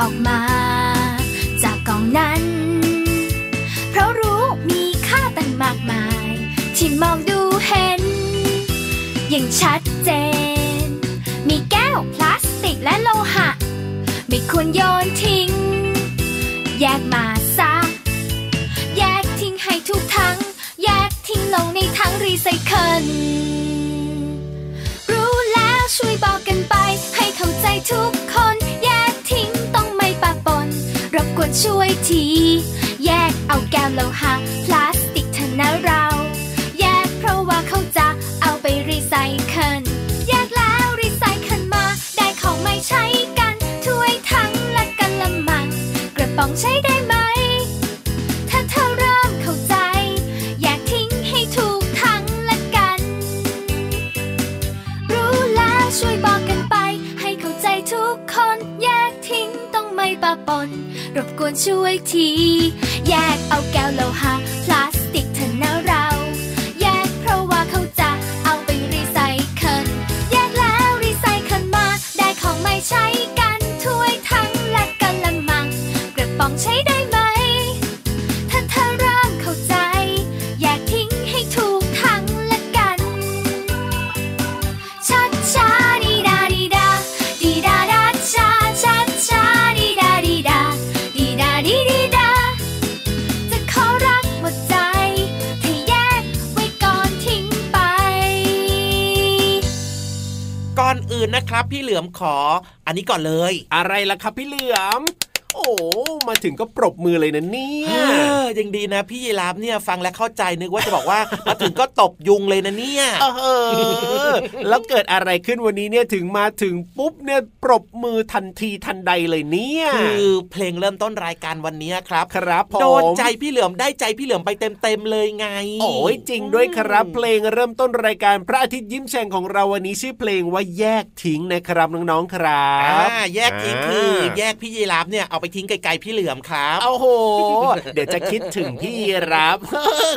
ออกมา จากกล่องนั้น เพราะรู้มีค่าตั้งมากมาย ที่มองดูเห็น อย่างชัดเจน มีแก้วพลาสติกและโลหะ ไม่ควรโยนทิ้ง แยกมาซะ แยกทิ้งให้ทุกทั้ง แยกทิ้งลงในถังรีไซเคิล วนช่วยที แยกเอาแก้วโลหะพลาสติกเถอะนะเรา แยกเพราะว่าเขาจะเอาไปรีไซเคิลแยกแล้วรีไซเคิลมา ได้ของไม่ใช้กันถ้วยทั้งและกันละมัง กระป๋องใช้ได้ วนช่วยที แยกเอาแก้วโลห ก่อนอื่นนะครับ พี่เหลือมขอ อันนี้ก่อนเลย อะไรล่ะครับ พี่เหลือม โอ้มาถึงก็ปรบมือเลยนะเนี่ยเออยังดีนะ พี่ยีราฟเนี่ยฟังแล้วเข้าใจนึกว่าจะบอกว่ามาถึงก็ตบยุงเลยนะเนี่ยเออแล้วเกิดอะไรขึ้นวันนี้เนี่ยถึงมาถึงปุ๊บเนี่ยปรบมือทันทีทันใดเลยเนี่ยคือเพลงเริ่มต้นรายการวันนี้ครับ ครับผมโดนใจพี่เหลือมได้ใจพี่เหลือมไปเต็มๆเลยไง โอ้ยจริงด้วยครับ เพลงเริ่มต้นรายการพระอาทิตย์ยิ้มแฉ่งของเราวันนี้ชื่อเพลงว่าแยกทิ้งนะครับน้องๆครัอ่าบแยกทิ้งคือ แยกพี่ยีราฟเนี่ยเอาไปทิ้งไกลๆพี่เหลือมครับโอ้โห เดี๋ยวจะคิดถึงพี่รับ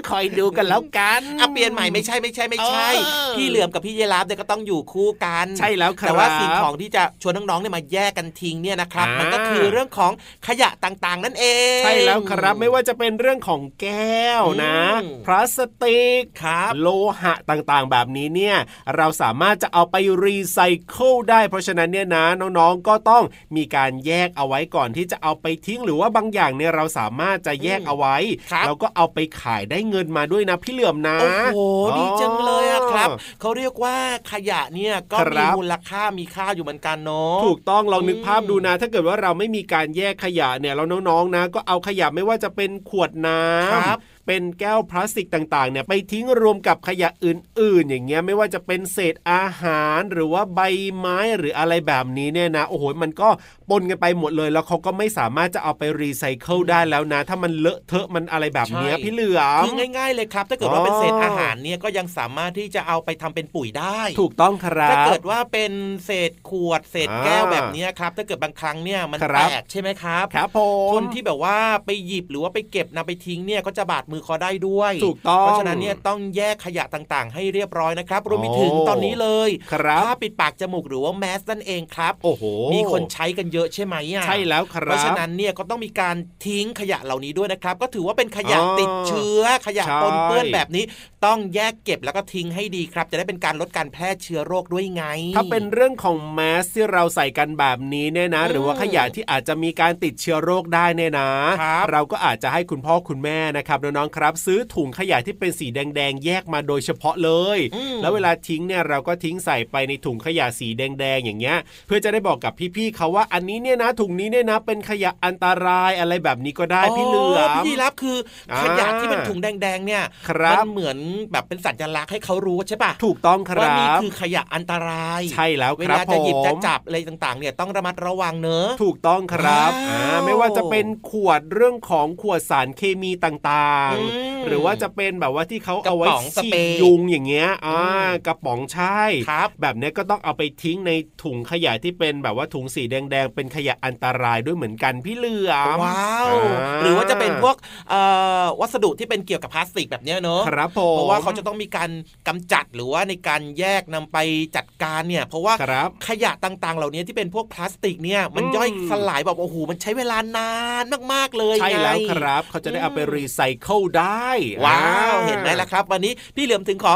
คอยดูกันแล้วกันอะเปลี่ยนใหม่ไม่ใช่ไม่ใช่ไม่ใช่เออพี่เหลือมกับพี่ยีราฟเนี่ยก็ต้องอยู่คู่กันใช่แล้วครับแต่ว่าสิ่งของที่จะชวนน้องๆเนี่ยมาแยกกันทิ้งเนี่ยนะครับอ่ามัมันก็คือเรื่องของขยะต่างๆ นั่นเองใช่แล้วครับไม่ว่าจะเป็นเรื่องของแก้วนะอืมพลาสติกครับโลหะต่างๆ แบบนี้เนี่ยเราสามารถจะเอาไปรีไซเคิลได้ เพราะฉะนั้นเนี่ยนะน้องๆก็ต้องมีการแยกเอาไว้ก่อนที่จะเอาไปทิ้งหรือว่าบางอย่างเนี่ยเราสามารถจะแยกเอาไว้ครับแล้วก็เอาไปขายได้เงินมาด้วยนะพี่เหลื่อมนะโอ้โหดีจังเลยอะครับอ๋อเขาเรียกว่าขยะเนี่ยก็คมีรับมูลค่ามีค่าอยู่เหมือนกันเนาะถูกต้องลองนึกอืมภาพดูนะ ถ้าเกิดว่าเราไม่มีการแยกขยะเนี่ยแล้วน้องๆนะ ก็เอาขยะไม่ว่าจะเป็นขวดน้ำครับ เป็นแก้วพลาสติกต่างๆเนี่ยไปทิ้งรวมกับขยะอื่น ๆ อย่างเงี้ยไม่ว่าจะเป็นเศษอาหารหรือว่าใบไม้หรืออะไรแบบนี้เนี่ยนะโอ้โหมันก็ปนกันไปหมดเลย แล้วเขาก็ไม่สามารถจะเอาไปรีไซเคิลได้แล้วนะ ถ้ามันเลอะเทอะมันอะไรแบบเนี้ยใช่พี่เหลือมคือง่าย ๆ เลยครับ ถ้าเกิดว่าเป็นอ๋อเศษอาหารเนี่ยก็ยังสามารถที่จะเอาไปทำเป็นปุ๋ยได้ ถูกต้องครับถ้าเกิดว่าเป็นเศษขวดเศษแก้วอ่าแบบเนี้ยครับถ้าเกิดบางครั้งเนี่ยมันคแตรับกใช่ไหมครับครับผมคนที่แบบว่าไปหยิบหรือว่าไปเก็บนำไปทิ้งเนี่ยก็จะบาดมือคอได้ด้วยถูกต้องเพราะฉะนั้นเนี่ยต้องแยกขยะต่างๆ ให้เรียบร้อยนะครับรวมไปถึงโอ้ตอนนี้เลยครับผ้าปิดปากจมูกหรือว่าแมสนั่นเองครับ โอ้โห มีคนใช้กันเยอะใช่ไหมอะใช่แล้วครับเพราะฉะนั้นเนี่ยก็ต้องมีการทิ้งขยะเหล่านี้ด้วยนะครับ ก็ถือว่าเป็นขยะอ๋อติดเชื้อขยะใช่ปนเปื้อนแบบนี้ ต้องแยกเก็บแล้วก็ทิ้งให้ดีครับ จะได้เป็นการลดการแพร่เชื้อโรคด้วยไง ถ้าเป็นเรื่องของแมสที่เราใส่กันแบบนี้เนี่ยนะอืมหรือว่าขยะที่อาจจะมีการติดเชื้อโรคได้เนี่ยนะครับเราก็อาจจะให้คุณพ่อคุณแม่นะครับน้องครับ ซื้อถุงขยะที่เป็นสีแดงๆ แยกมาโดยเฉพาะเลยอืมแล้วเวลาทิ้งเนี่ยเราก็ทิ้งใส่ไปในถุงขยะสีแดงๆอย่างเงี้ย เพื่อจะได้บอกกับพี่ๆเขาว่าอันนี้เนี่ยนะถุงนี้เนี่ยนะ เป็นขยะอันตรายอะไรแบบนี้ก็ได้พี่เหลือมพี่รับคืออาขยะที่เป็นถุงแดงๆเนี่ยครับมันเหมือนแบบเป็นสัญลักษณ์ให้เขารู้ใช่ปะถูกต้องคว่ารันี่บคือขยะอันตรายใช่แล้วเวครับลาผจะหยิบจะมจับอะไรต่างๆ เนี่ยต้องระมัดระวังเนอะถูกต้องครับว้าวอ่าไม่ว่าจะเป็นขวดเรื่องของขวดสารเคมีต่างอืมๆหรือว่าจะเป็นแบบว่าที่เขาเอาไว้กระป๋องสฉีเปรดย์ยุงอย่างเงี้ยอ่าอืมกระป๋องใช่ครับแบบเนี้ยก็ต้องเอาไปทิ้งในถุงขยะที่เป็นแบบว่าถุงสีแดงๆ เป็นขยะอันตรายด้วยเหมือนกันพี่เหลือมว้าวอ่าหรือว่าจะเป็นพวกเอ่อวัสดุที่เป็นเกี่ยวกับพลาสติกแบบเนี้ยเนอะครับผมเพราะว่าเขาจะต้องมีการกำจัดหรือว่าในการแยกนำไปจัดการเนี่ย เพราะว่าครับขยะต่างๆ เหล่านี้ที่เป็นพวกพลาสติกเนี่ยมันอืมย่อยสลายแบบโอ้โหมันใช้เวลานานมากๆเลยใช่แล้วไงครับ เขาจะได้เอาไปอืมรีไซเคิลได้ ว้าว เห็นไหมล่ะครับ วันนี้พี่เหลือมถึงขอ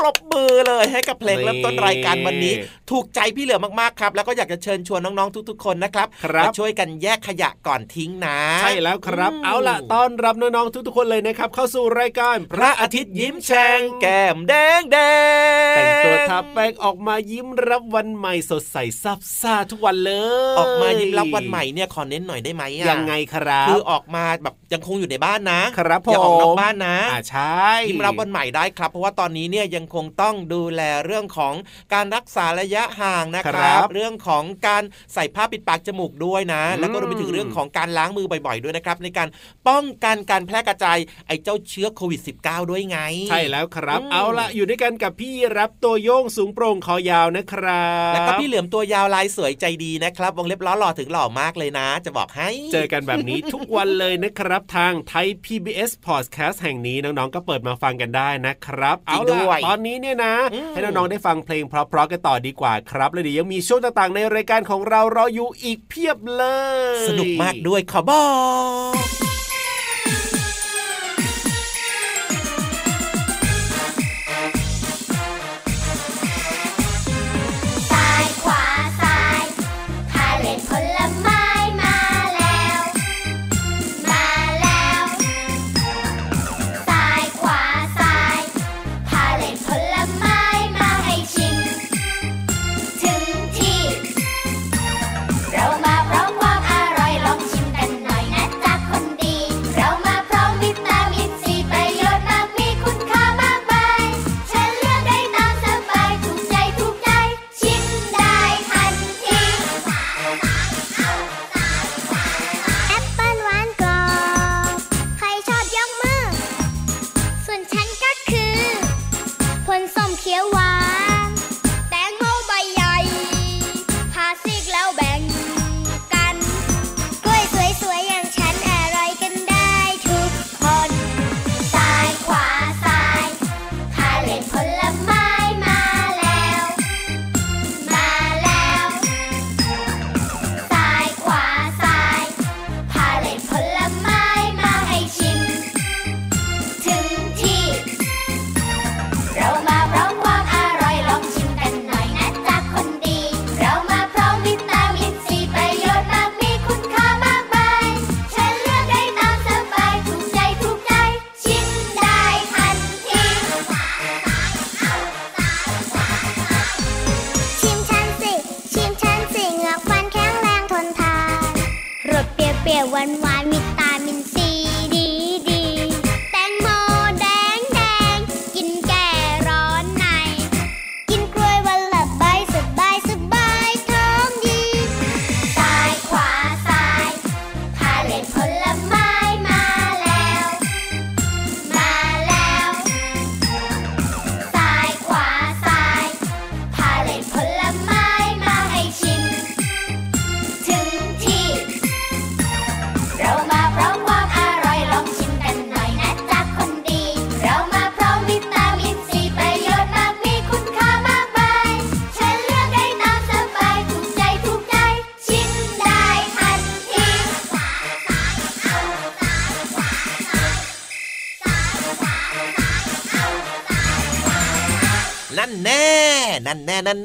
ปรบมือเลยให้กับเพลงนี่เริ่มต้นรายการวันนี้ ถูกใจพี่เหลือมมากๆครับ แล้วก็อยากจะเชิญชวนน้องๆทุก ๆ คนนะครับครับมาช่วยกันแยกขยะก่อนทิ้งนะ ใช่แล้วครับอืมเอาล่ะต้อนรับน้องๆทุกๆคนเลยนะครับ เข้าสู่รายการ พระอาทิตย์ยิ้มแฉ่งแก้มแดงแดงแต่งตัวทาแป้งออกมายิ้มรับวันใหม่สดใสซับซ่าทุกวันเลย ออกมายิ้มรับวันใหม่เนี่ยขอเน้นหน่อยได้ไหมอะยังไงครับคือออกมาแบบยังคงอยู่ในบ้านนะครับอย่าออกนอกผมบ้านนะอ่าใช่ยิ้มรับวันใหม่ได้ครับ เพราะว่าตอนนี้เนี่ยยังคงต้องดูแลเรื่องของการรักษาระยะห่างนะคครัรับบเรื่องของการใส่ผ้าปิดปากจมูกด้วยนะอืมแล้วก็รวมไปถึงเรื่องของการล้างมือบ่อยๆด้วยนะครับ ในการป้องกันการแพร่กระจายไอ้เจ้าเชื้อโควิด -19 ด้วยไง ใช่แล้วครับอืมเอาล่ะอยู่ด้วยกันกับพี่รับตัวโยงสูงโปร่งคอยาวนะครับ แล้วก็พี่เหลือมตัวยาวลายสวยใจดีนะครับวงเล็บล้อหล่อถึงหล่อมากเลยนะ จะบอกให้ เจอกันแบบนี้ทุกวันเลยนะครับทางไทย PBS Podcast แห่งนี้น้องๆก็เปิดมาฟังกันได้นะครับจริเอางด้วล่ะยตอนนี้เนี่ยนะอืมให้น้องๆได้ฟังเพลงเพราะๆกันต่อดีกว่าครับแล้วเดี๋ยวยังมีช่วงต่างๆ ในรายการของเรารออยู่อีกเพียบเลย สนุกมากด้วยขอบอก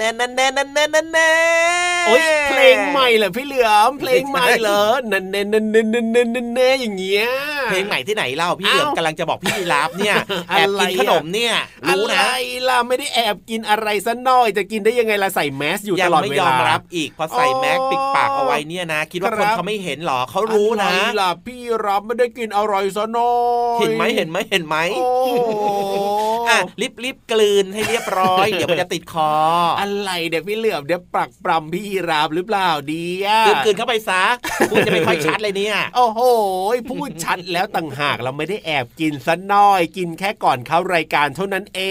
แน่นั่นแน่นั่นแน่นั่นแน่นั่นแน่โอ้ยเพ ลงใหม่เหรอพี่เหลือมเพลงใหม่เหรอนั่นเน่นนั่นเน่นนั่นเน่นนั่นเน่อย่างเงี้ยเพลงใหม่ที่ไหนเล่าพี่เหลือมเอ้ากำลังจะบอกพี่ยีราฟเนี่ยแอบอะไรกินอะขนมเนี่ยรู้นะอะไรล่ะไม่ได้แอบกินอะไรซะหน่อยจะกินได้ยังไงล่ะใส่แมสอยู่ยัตลอดไม่เวยอมลารับอีกพอใส่อ๋อแมสปิดปากเอาไว้เนี่ยนะ คิดว่าคครันบเขาไม่เห็นหรอเขารู้นะอะไรล่ะพี่รับไม่ได้กินอร่อยซะหน่อยเห็นไหมเห็นไหมเห็นไหมโอ้อะรีบรีบกลืนให้เรียบร้อย เดี๋ยวมันจะติดคอ อะไรเดี๋ยวพี่เหลือมเดี๋ยวปรักปรำพี่รับหรือเปล่าดีอะกลืนกลืนเข้าไปซะพูดจะไม่ค่อยชัดเลยเนี่ย โอ้โหพูดชัดแล้วต่างหากเราไม่ได้แอบกินซะหน่อย กินแค่ก่อนเข้ารายการเท่านั้นเอ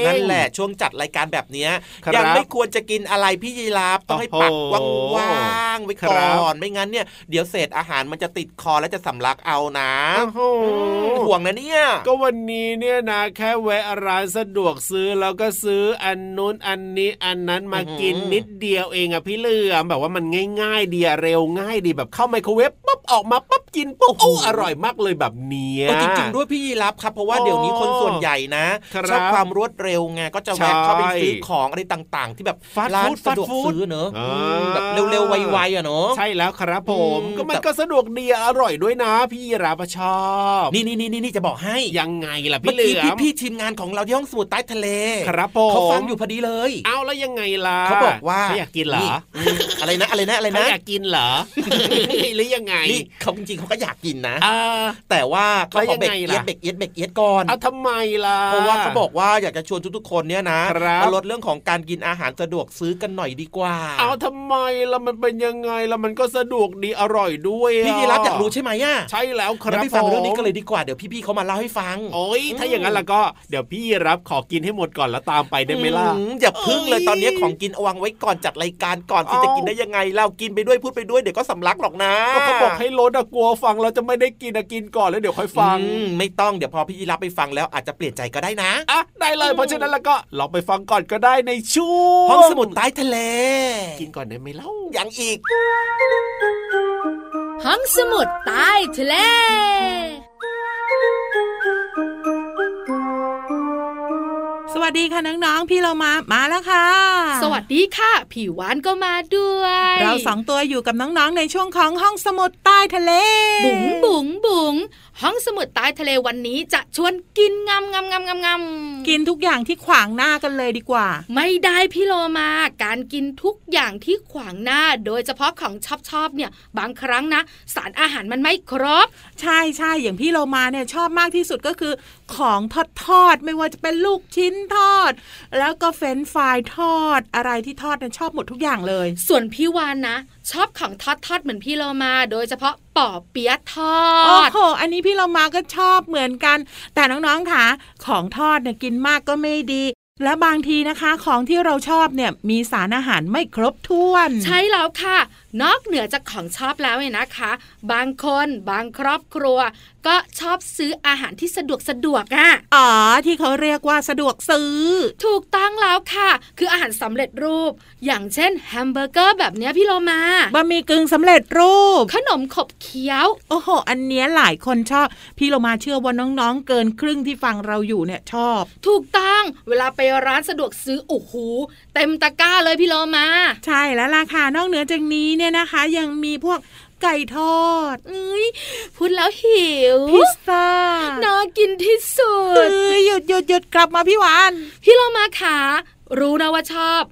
งนั่นแหละช่วงจัดรายการแบบเนี้ยครับยังไม่ควรจะกินอะไรพี่ยีราฟต้องให้ปักโอ้โหว่างๆไว้ครัก่บอนไม่งั้นเนี่ยเดี๋ยวเศษอาหารมันจะติดคอแล้วจะสำลักเอานะโอ้โหห่วงนะเนี่ย ก็วันนี้เนี่ยนะแค่แวะร้านสะดวกซื้อแล้วก็ซื้ออันนู้นอันนี้อันนั้นมากินนิดเดียวเองอะพี่เหลือมแบบว่ามันง่ายๆดีเร็วง่ายดีแบบเข้าไมโครเวฟปุ๊บออกมาปุ๊บกินปุ๊บโอ้โอ้โหอร่อยมากเลยแบบเนี้ยเออจริงๆด้วยพี่ยีรับครับ เพราะว่าเดี๋ยวนี้คนส่วนใหญ่นะครับชอบความรวดเร็วไงก็จะแวะเข้าไปซื้อของอะไรต่างๆ ที่แบบฟาสต์ร้านฟู้ดสะดวกฟาสต์ฟู้ดซื้อเนอะอ่าอืมแบบเร็วๆไวๆอะเนอะใช่แล้วครับผมอืมก็มันแต่ก็สะดวกดีอร่อยด้วยนะ พี่รับชอบนี่นี่นี่นี่จะบอกให้ยังไงล่ะเมื่พี่อเหลืกี้อมพี่ๆทีมงานของเราที่ห้องสมุดใต้ทะเลครับผมเขาฟังอยู่พอดีเลย เอาแล้วยังไงล่ะเขาบอกว่าเขาอยากกินเหรออืมอะไรนะอะไรนะอะไรเขานะอยากกินเหรอหรือยังไงนี่เขาจริงๆเขาก็อยากกินนะอ่าแต่ว่าเขาแล้วขยัองเบรกไงเอียดล่ะเบรกเอียดเบรกเอียดก่อนเอาทำไมล่ะเพราะว่าเขาบอกว่าอยากจะชวนทุกๆคนเนี่ยนะครับมาลดเรื่องของการกินอาหารสะดวกซื้อกันหน่อยดีกว่า เอาทำไมล่ะมันเป็นยังไงล่ะมันก็สะดวกดีอร่อยด้วยอะพี่ยีรับอยากรู้ใช่ไหมอะใช่แล้วคงั้รันบไปฟังผมเรื่องนี้กันเลยดีกว่าเดี๋ยวพี่ๆเขามาเล่าให้ฟังโอ้ยถ้าอย่างนั้นล่ะก็เดี๋ยวพี่รับขอกินให้หมดก่อนแล้วตามไปได้ไหมล่ะอืมอย่าพึ่งเลยเอ้ยตอนนี้ของกินเอาวางไว้ก่อนจัดรายการก่อนที่เอาจะกินได้ยังไงเรากินไปด้วยพูดไปด้วยเดี๋ยวก็สำลักหรอกนะก็เขาบอกให้ลดอะกลัวฟังแล้วจะไม่ได้กินอะกินก่อนแล้วเดี๋ยวค่อยฟังอืมไม่ต้องเดี๋ยวพอพี่ยีรับไปฟังแล้วอาจจะเปลี่ยนใจก็ได้นะอะได้เลยเพราะฉะนั้นแล้วก็ลองไปฟังก่อนก็ได้ในช่วงห้องสมุดใต้ทะเล กินก่อนได้ไหมเล่ายังอีก ห้องสมุดใต้ทะเล วัสดีค่ะน้องๆ พี่เรามามาแล้วค่ะ สวัสดีค่ะผิวหวานก็มาด้วย เราสองตัวอยู่กับน้องๆในช่วงของห้องสมุดใต้ทะเล บุ๋งบุ๋งบุ๋งห้องสมุดใต้ทะเลวันนี้จะชวนกินงำงำงำงำงำกินทุกอย่างที่ขวางหน้ากันเลยดีกว่า ไม่ได้พี่โลมา การกินทุกอย่างที่ขวางหน้า โดยเฉพาะของชอบชอบๆเนี่ย บางครั้งนะ สารอาหารมันไม่ครบ ใช่ใช่อย่างพี่เรามาเนี่ยชอบมากที่สุดก็คือ ของทอดทอดๆไม่ว่าจะเป็นลูกชิ้นทอด แล้วก็เฟรนช์ฟรายทอดอะไรที่ทอดเนี่ยชอบหมดทุกอย่างเลย ส่วนพี่วานนะ ชอบของทอดทอดๆเหมือนพี่โลมา โดยเฉพาะป่อเปี๊ยะทอโอ้ดโหอันนี้พี่เรามาก็ชอบเหมือนกัน แต่น้องๆค่ะของทอดเนี่ยกินมากก็ไม่ดีและบางทีนะคะของที่เราชอบเนี่ยมีสารอาหารไม่ครบถ้วน ใช่แล้วค่ะ นอกเหนือจากของชอบแล้วเนี่ยนะคะ บางคนบางครอบครัว ก็ชอบซื้ออาหารที่สะดวกสะดวกอะ่ะอ๋อที่เขาเรียกว่าสะดวกซื้อ ถูกต้องแล้วค่ะ คืออาหารสำเร็จรูป อย่างเช่นแฮมเบอร์เกอร์แบบเนี้ยพี่โลมาบะหมี่กึ่งสำเร็จรูป ขนมขบเคี้ยว โอ้โห อันเนี้ยหลายคนชอบ พี่เรามาเชื่อว่าน้องๆ เกินครึ่งที่ฟังเราอยู่เนี่ยชอบ ถูกต้องเวลาไปร้านสะดวกซื้อโอ้โหเต็มตะกร้าเลยพี่โลมา ใช่แล้วล่ะค่ะนอกเหนือจากนี้เนี่ยนะคะ ยังมีพวกไก่ทอดเอ้ยพูดแล้วหิว พิซซ่า น่ากินที่สุเอดอหยุดหยุดหยุดกลับมาพี่หวานพี่โลมาขารู้นะว่าชอบ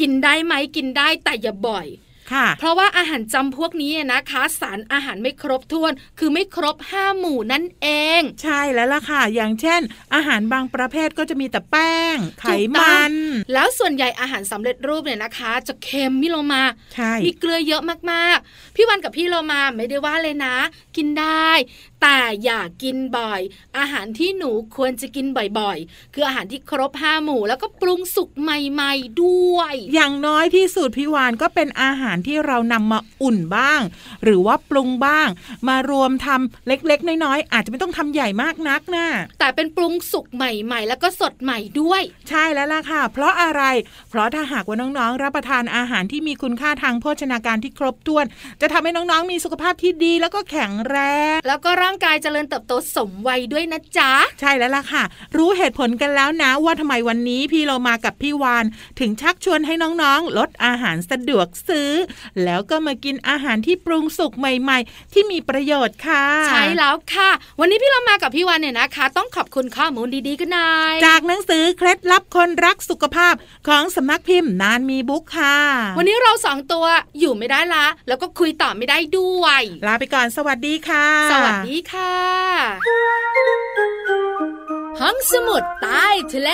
กินได้ไหมกินได้แต่อย่าบ่อยค่ะ เพราะว่าอาหารจำพวกนี้นะคะ สารอาหารไม่ครบถ้วน คือไม่ครบห้าหมู่นั่นเอง ใช่แล้วล่ะค่ะ อย่างเช่น อาหารบางประเภทก็จะมีแต่แป้ง ไขถูกต้มัองนแล้วส่วนใหญ่อาหารสำเร็จรูปเนี่ยนะคะ จะเค็มพี่โลมาใช่มีเกลือเยอะมากๆ พี่วันกับพี่โลมาไม่ได้ว่าเลยนะ กินได้ แต่อย่ากินบ่อย อาหารที่หนูควรจะกินบ่อยๆ คืออาหารที่ครบห้าหมู่แล้วก็ปรุงสุกใหม่ๆด้วย อย่างน้อยที่สุดพี่วานก็เป็นอาหารที่เรานำมาอุ่นบ้าง หรือว่าปรุงบ้าง มารวมทำเล็กๆ น้อยๆ อาจจะไม่ต้องทำใหญ่มากนักนะแต่เป็นปรุงสุกใหม่ๆ แล้วก็สดใหม่ด้วย ใช่แล้วล่ะค่ะ เพราะอะไร เพราะถ้าหากว่าน้องๆ รับประทานอาหารที่มีคุณค่าทางโภชนาการที่ครบถ้วน จะทำให้น้องๆมีสุขภาพที่ดีแล้วก็แข็งแรงแล้วก็ร่างกายเจริญเติบโตสมวัยด้วยนะจ๊ะ ใช่แล้วล่ะค่ะ รู้เหตุผลกันแล้วนะ ว่าทำไมวันนี้พี่เรามากับพี่วาน ถึงชักชวนให้น้องๆ ลดอาหารสะดวกซื้อ แล้วก็มากินอาหารที่ปรุงสุกใหม่ ๆ ที่มีประโยชน์ค่ะ ใช่แล้วค่ะ วันนี้พี่เรามากับพี่วันเนี่ยนะคะ ต้องขอบคุณข้อมูลดีๆกันหน่อยจากหนังสือเคล็ดลับคนรักสุขภาพของสำนักพิมพ์นานมีบุ๊กค่ะ วันนี้เราสองตัวอยู่ไม่ได้ละ แล้วก็คุยต่อไม่ได้ด้วย ลาไปก่อนสวัสดีค่ะ สวัสดีค่ะ ห้องสมุดใต้ทะเล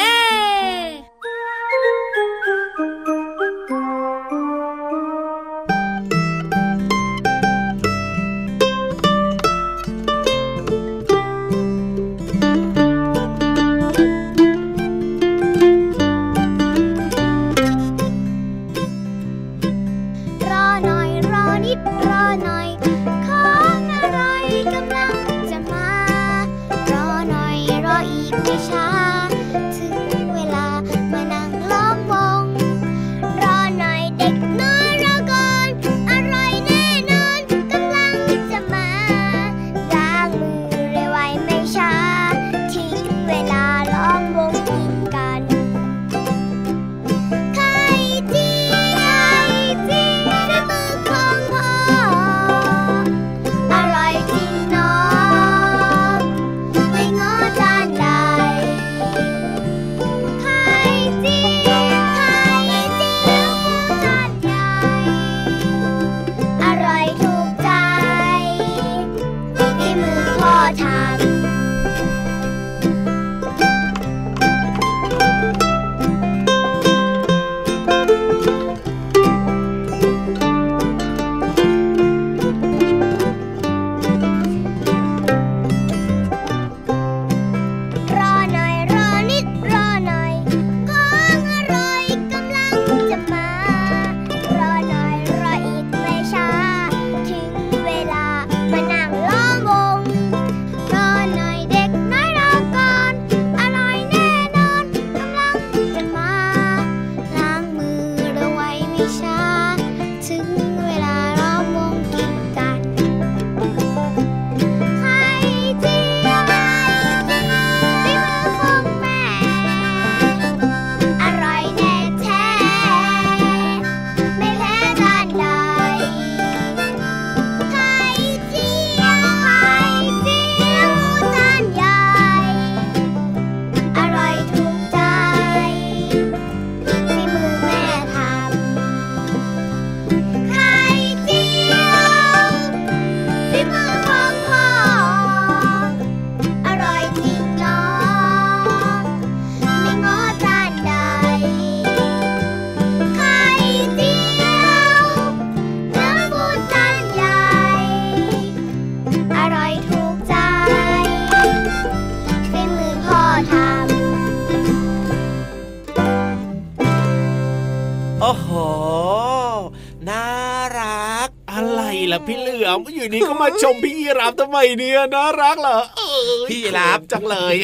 ชมพี่ยีราฟทำไมเนี่ยน่ารักเหรอเอ้ยพี่ยีราฟจังเลย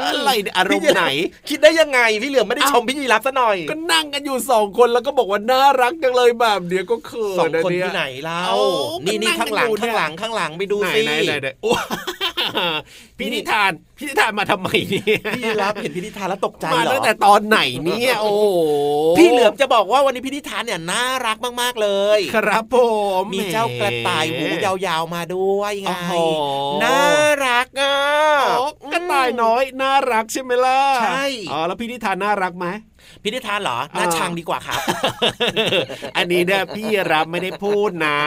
อะไรเนี่ยอารมณ์ไหน คิดได้ยังไงพี่เหลือมไม่ได้ชมพี่ยีรับซะหน่อย ก็นั่งกันอยู่สองคนแล้วก็บอกว่าน่ารักจังเลยแบบเนี้ยก็เขิสองนะคนเยที่ไหนเล่าเอ้านี่นี่ก็นั่ข้างหลังอยู่เนี่ข้ายงหลังข้างหลังไปดูไหนสิไหนไหนไหนโอ้ พี่นิทานพี่นิทานมาทำไมเนี่ยพี่ยีรับเห็นพี่นิทานแล้วตกใจมาเหรอตั้งแต่ตอนไหนเนี่ยโอ้โหพี่เหลือมจะบอกว่าวันนี้พี่นิทานเนี่ยน่ารักมากๆเลย ครับผมมีเจ้ากระต่ายหูยาวๆมาด้วยไงโอ้โหน่ารักอะอ๋อกระต่ายน้อยน่ารักใช่ไหมล่ะใช่อ๋อแล้วพี่นิทานน่ารักไหม พี่นิทานเหรอน่าอ่าชังดีกว่าครับ อันนี้เนี่ยพี่รับไม่ได้พูดนะ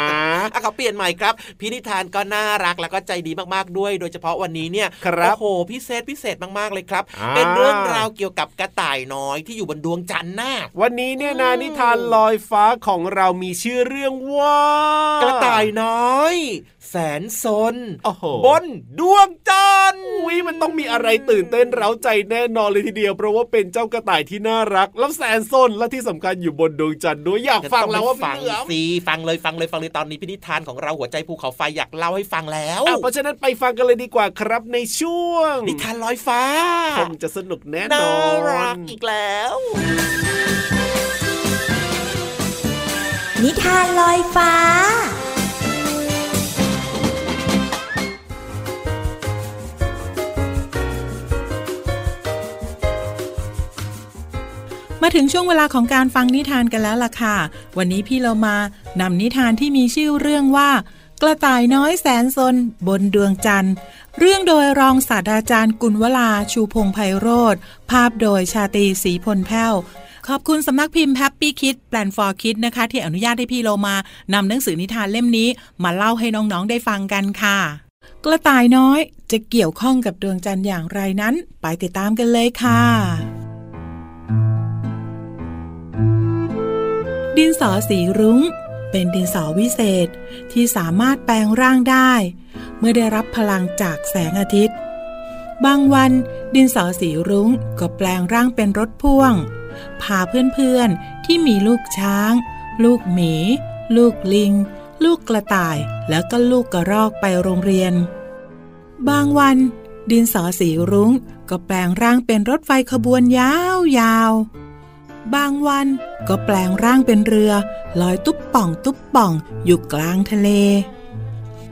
อะเขาเปลี่ยนใหม่ครับ พี่นิทานก็น่ารักแล้วก็ใจดีมากๆด้วย โดยเฉพาะวันนี้เนี่ยครับโอ้โหพิเศษพิเศษมากๆเลยครับอ่าเป็นเรื่องราวเกี่ยวกับกระต่ายน้อยที่อยู่บนดวงจันทร์น่ะวันนี้เนี่ยนะนิทานลอยฟ้าของเรามีชื่อเรื่องว่ากระต่ายน้อย แสนซนโอ้โหบนดวงจันทร์อุ้ยมันต้องมีอะไรตื่นเต้นเร้าใจแน่นอนเลยทีเดียว เพราะว่าเป็นเจ้ากระต่ายที่น่ารักแล้วแสนซนและที่สำคัญอยู่บนดวงจันทร์ด้วยอยากฟังแล้วว่าฟัพี่งเหลือมสิฟังเลยฟังเลยฟังเลยตอนนี้พินิทานของเราหัวใจภูเขาไฟอยากเล่าให้ฟังแล้วอะเพราะฉะนั้นไปฟังกันเลยดีกว่าครับในช่วง นิทานลอยฟ้าคงจะสนุกแน่นน่าอนรักอีกแล้ว นิทานลอยฟ้า มาถึงช่วงเวลาของการฟังนิทานกันแล้วล่ะค่ะ วันนี้พี่เรามานำนิทานที่มีชื่อเรื่องว่า กระต่ายน้อยแสนสนบนดวงจันทร์ เรื่องโดยรองศาสตราจารย์กุลวราชูพงศ์ไพโรจน์ ภาพโดยชาตีศรีพลแพ้วขอบคุณสำนักพิมพ์แฮปปี้คิดส์ แปลนฟอร์คิดส์นะคะ ที่อนุญาตให้พี่โลมานำหนังสือนิทานเล่มนี้ มาเล่าให้น้องๆได้ฟังกันค่ะ กระต่ายน้อยจะเกี่ยวข้องกับดวงจันทร์อย่างไรนั้น ไปติดตามกันเลยค่ะ ดินสอสีรุ้ง เป็นดินสอวิเศษที่สามารถแปลงร่างได้ เมื่อได้รับพลังจากแสงอาทิตย์ บางวันดินสอสีรุ้งก็แปลงร่างเป็นรถพ่วง พาเพื่อนๆที่มีลูกช้าง ลูกหมี ลูกลิง ลูกกระต่ายแล้วก็ลูกกระรอกไปโรงเรียน บางวัน ดินสอสีรุ้งก็แปลงร่างเป็นรถไฟขบวนยาวๆ บางวันก็แปลงร่างเป็นเรือ ลอยตุ๊บป่องตุ๊บป่องอยู่กลางทะเล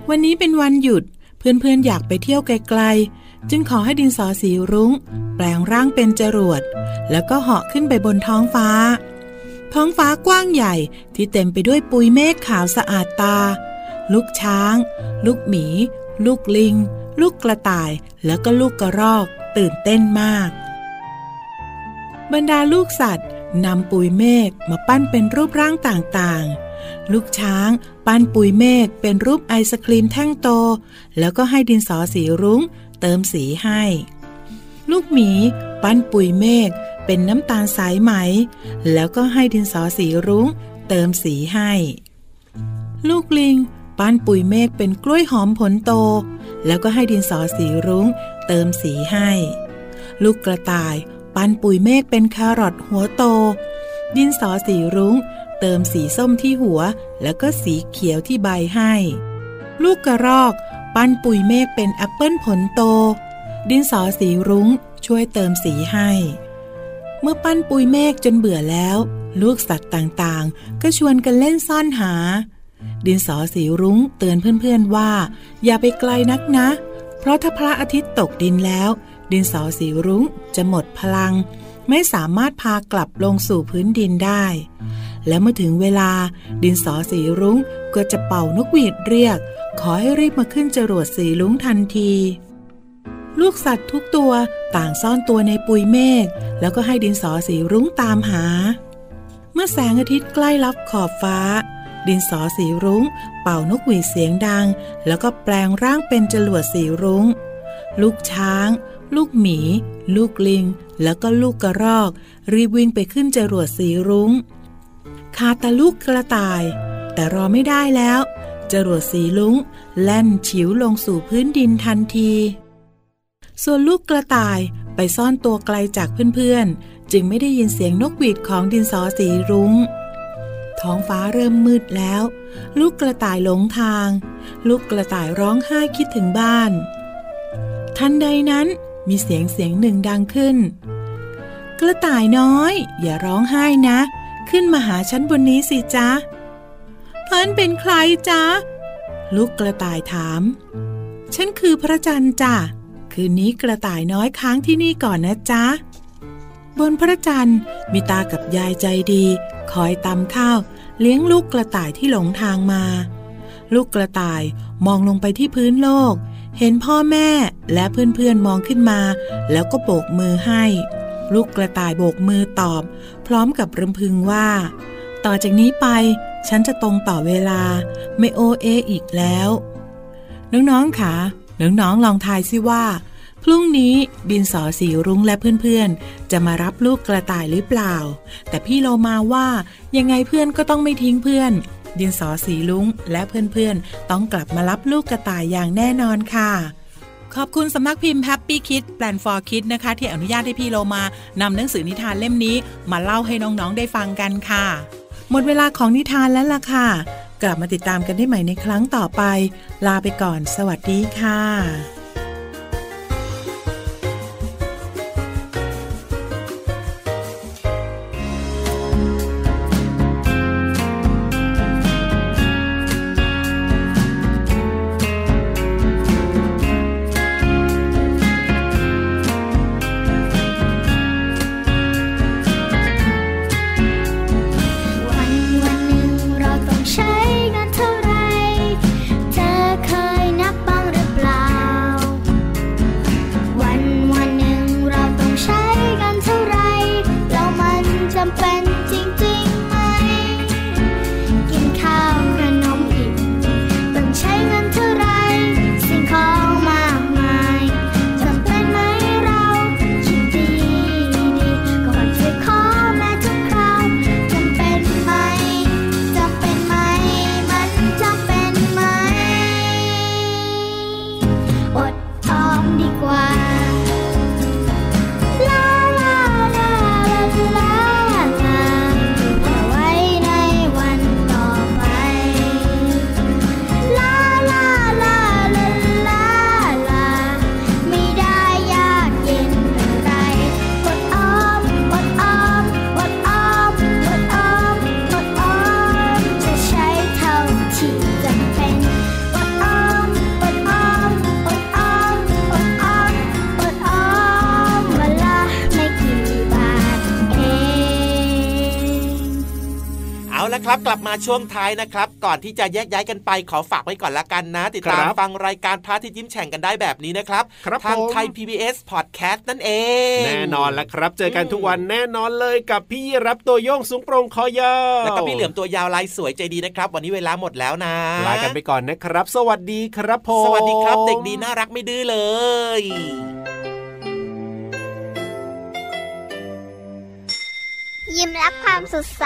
วันนี้เป็นวันหยุดเพื่อนๆอยากไปเที่ยวไกลๆ จึงขอให้ดินสอสีรุง้ง แปลงร่างเป็นจรวด แล้วก็เหาะขึ้นไปบนท้องฟ้า ท้องฟ้ากว้างใหญ่ที่เต็มไปด้วยปุยเมฆขาวสะอาดตา ลูกช้าง ลูกหมี ลูกลิง ลูกกระต่ายแล้วก็ลูกกระรอก ตื่นเต้นมาก บรรดาลูกสัตว์ นำปุยเมฆมาปั้นเป็นรูปร่างต่างๆ ลูกช้างปั้นปุยเมฆเป็นรูปไอศครีมแท่งโต แล้วก็ให้ดินสอสีรุง้ง เติมสีให้ ลูกหมีปั้นปุยเมฆเป็นน้ำตาลสายไหม แล้วก็ให้ดินสอสีรุง้ง เติมสีให้ ลูกลิงปั้นปุยเมฆเป็นกล้วยหอมผลโต แล้วก็ให้ดินสอสีรุ้ง เติมสีให้ ลูกกระต่าย ปั้นปุยเมฆเป็นแครอทหัวโต ดินสอสีรุ้ง เติมสีส้มที่หัว แล้วก็สีเขียวที่ใบให้ ลูกกระรอก ปั้นปุยเมฆเป็นแอปเปิลผลโต ดินสอสีรุ้ง ช่วยเติมสีให้ เมื่อปั้นปุยเมฆจนเบื่อแล้ว ลูกสัตว์ต่างๆ ก็ชวนกันเล่นซ่อนหา ดินสอสีรุ้งเตือนเพื่อนๆว่า อย่าไปไกลนักนะ เพราะถ้าพระอาทิตย์ตกดินแล้ว ดินสอสีรุ้งจะหมดพลัง ไม่สามารถพากลับลงสู่พื้นดินได้ และเมื่อถึงเวลา ดินสอสีรุ้งก็จะเป่านกหวีดเรียก ขอให้รีบมาขึ้นจรวดสีรุ้งทันที ลูกสัตว์ทุกตัวต่างซ่อนตัวในปุยเมฆแล้วก็ให้ดินสอสีรุ้งตามหา เมื่อแสงอาทิตย์ใกล้ลับขอบฟ้าดินสอสีรุง้ง เป่านกหวีดเสียงดัง แล้วก็แปลงร่างเป็นจรวดสีรุง้ง ลูกช้าง ลูกหมี ลูกลิง แล้วก็ลูกกระรอก รีบวิ่งไปขึ้นจรวดสีรุง้งคาตาลูกกระต่าย แต่รอไม่ได้แล้ว จรวดสีลุง้ง แล่นฉิวลงสู่พื้นดินทันที ส่วนลูกกระต่ายไปซ่อนตัวไกลจากเพื่อนๆ จึงไม่ได้ยินเสียงนกหวีดของดินสอสีรุง้ง ท้องฟ้าเริ่มมืดแล้ว ลูกกระต่ายหลงทาง ลูกกระต่ายร้องไห้คิดถึงบ้าน ทันใดนั้น มีเสียงเสียงหนึ่งดังขึ้น กระต่ายน้อย อย่าร้องไห้นะ ขึ้นมาหาฉันบนนี้สิจ๊ะพิ่นเป็นใครจ๊ะ ลูกกระต่ายถาม ฉันคือพระจันทร์จ้ะ คืนนี้กระต่ายน้อยค้างที่นี่ก่อนนะจ๊ะ บนพระจันทร์มีตากับยายใจดี คอยตำข้าว เลี้ยงลูกกระต่ายที่หลงทางมา ลูกกระต่ายมองลงไปที่พื้นโลก เห็นพ่อแม่และเพื่อนๆมองขึ้นมา แล้วก็โบกมือให้ ลูกกระต่ายโบกมือตอบ พร้อมกับรำพึงว่า ต่อจากนี้ไป ฉันจะตรงต่อเวลา ไม่โอเออีกแล้ว น้องๆค่ะน้องๆลองทายซิว่า พรุ่งนี้ดินสอสีรุ้งและเพื่อนๆ จะมารับลูกกระต่ายหรือเปล่า แต่พี่โลมาว่ายังไงเพื่อนก็ต้องไม่ทิ้งเพื่อน ดินสอสีลุ้ง และเพื่อนๆ ต้องกลับมารับลูกกระต่ายอย่างแน่นอนค่ะ ขอบคุณสำนักพิมพ์ Happy Kid Plan for Kid นะคะ ที่อนุญาตให้พี่โลมานำหนังสือนิทานเล่มนี้ มาเล่าให้น้องๆได้ฟังกันค่ะ หมดเวลาของนิทานแล้วล่ะค่ะ กลับมาติดตามกันได้ใหม่ในครั้งต่อไป ลาไปก่อน สวัสดีค่ะ เอาละครับ กลับมาช่วงท้ายนะครับ ก่อนที่จะแยกย้ายกันไปขอฝากไว้ก่อนละกันนะ ติดตามครับฟังรายการพระอาทิตย์ยิ้มแฉ่งกันได้แบบนี้นะครับครับทางผมไทย PBS Podcast นั่นเอง แน่นอนแล้วครับ เจอกันทุกวันแน่นอนเลยกับพี่รับตัวโยงสูงโปร่งคอยาวแล้วก็พี่เหลือมตัวยาวลายสวยใจดีนะครับ วันนี้เวลาหมดแล้วนะลากันไปก่อนนะครับ สวัสดีครับผมสวัสดีครับ เด็กดีน่ารักไม่ดื้อเลยยิ้มรับความสดใส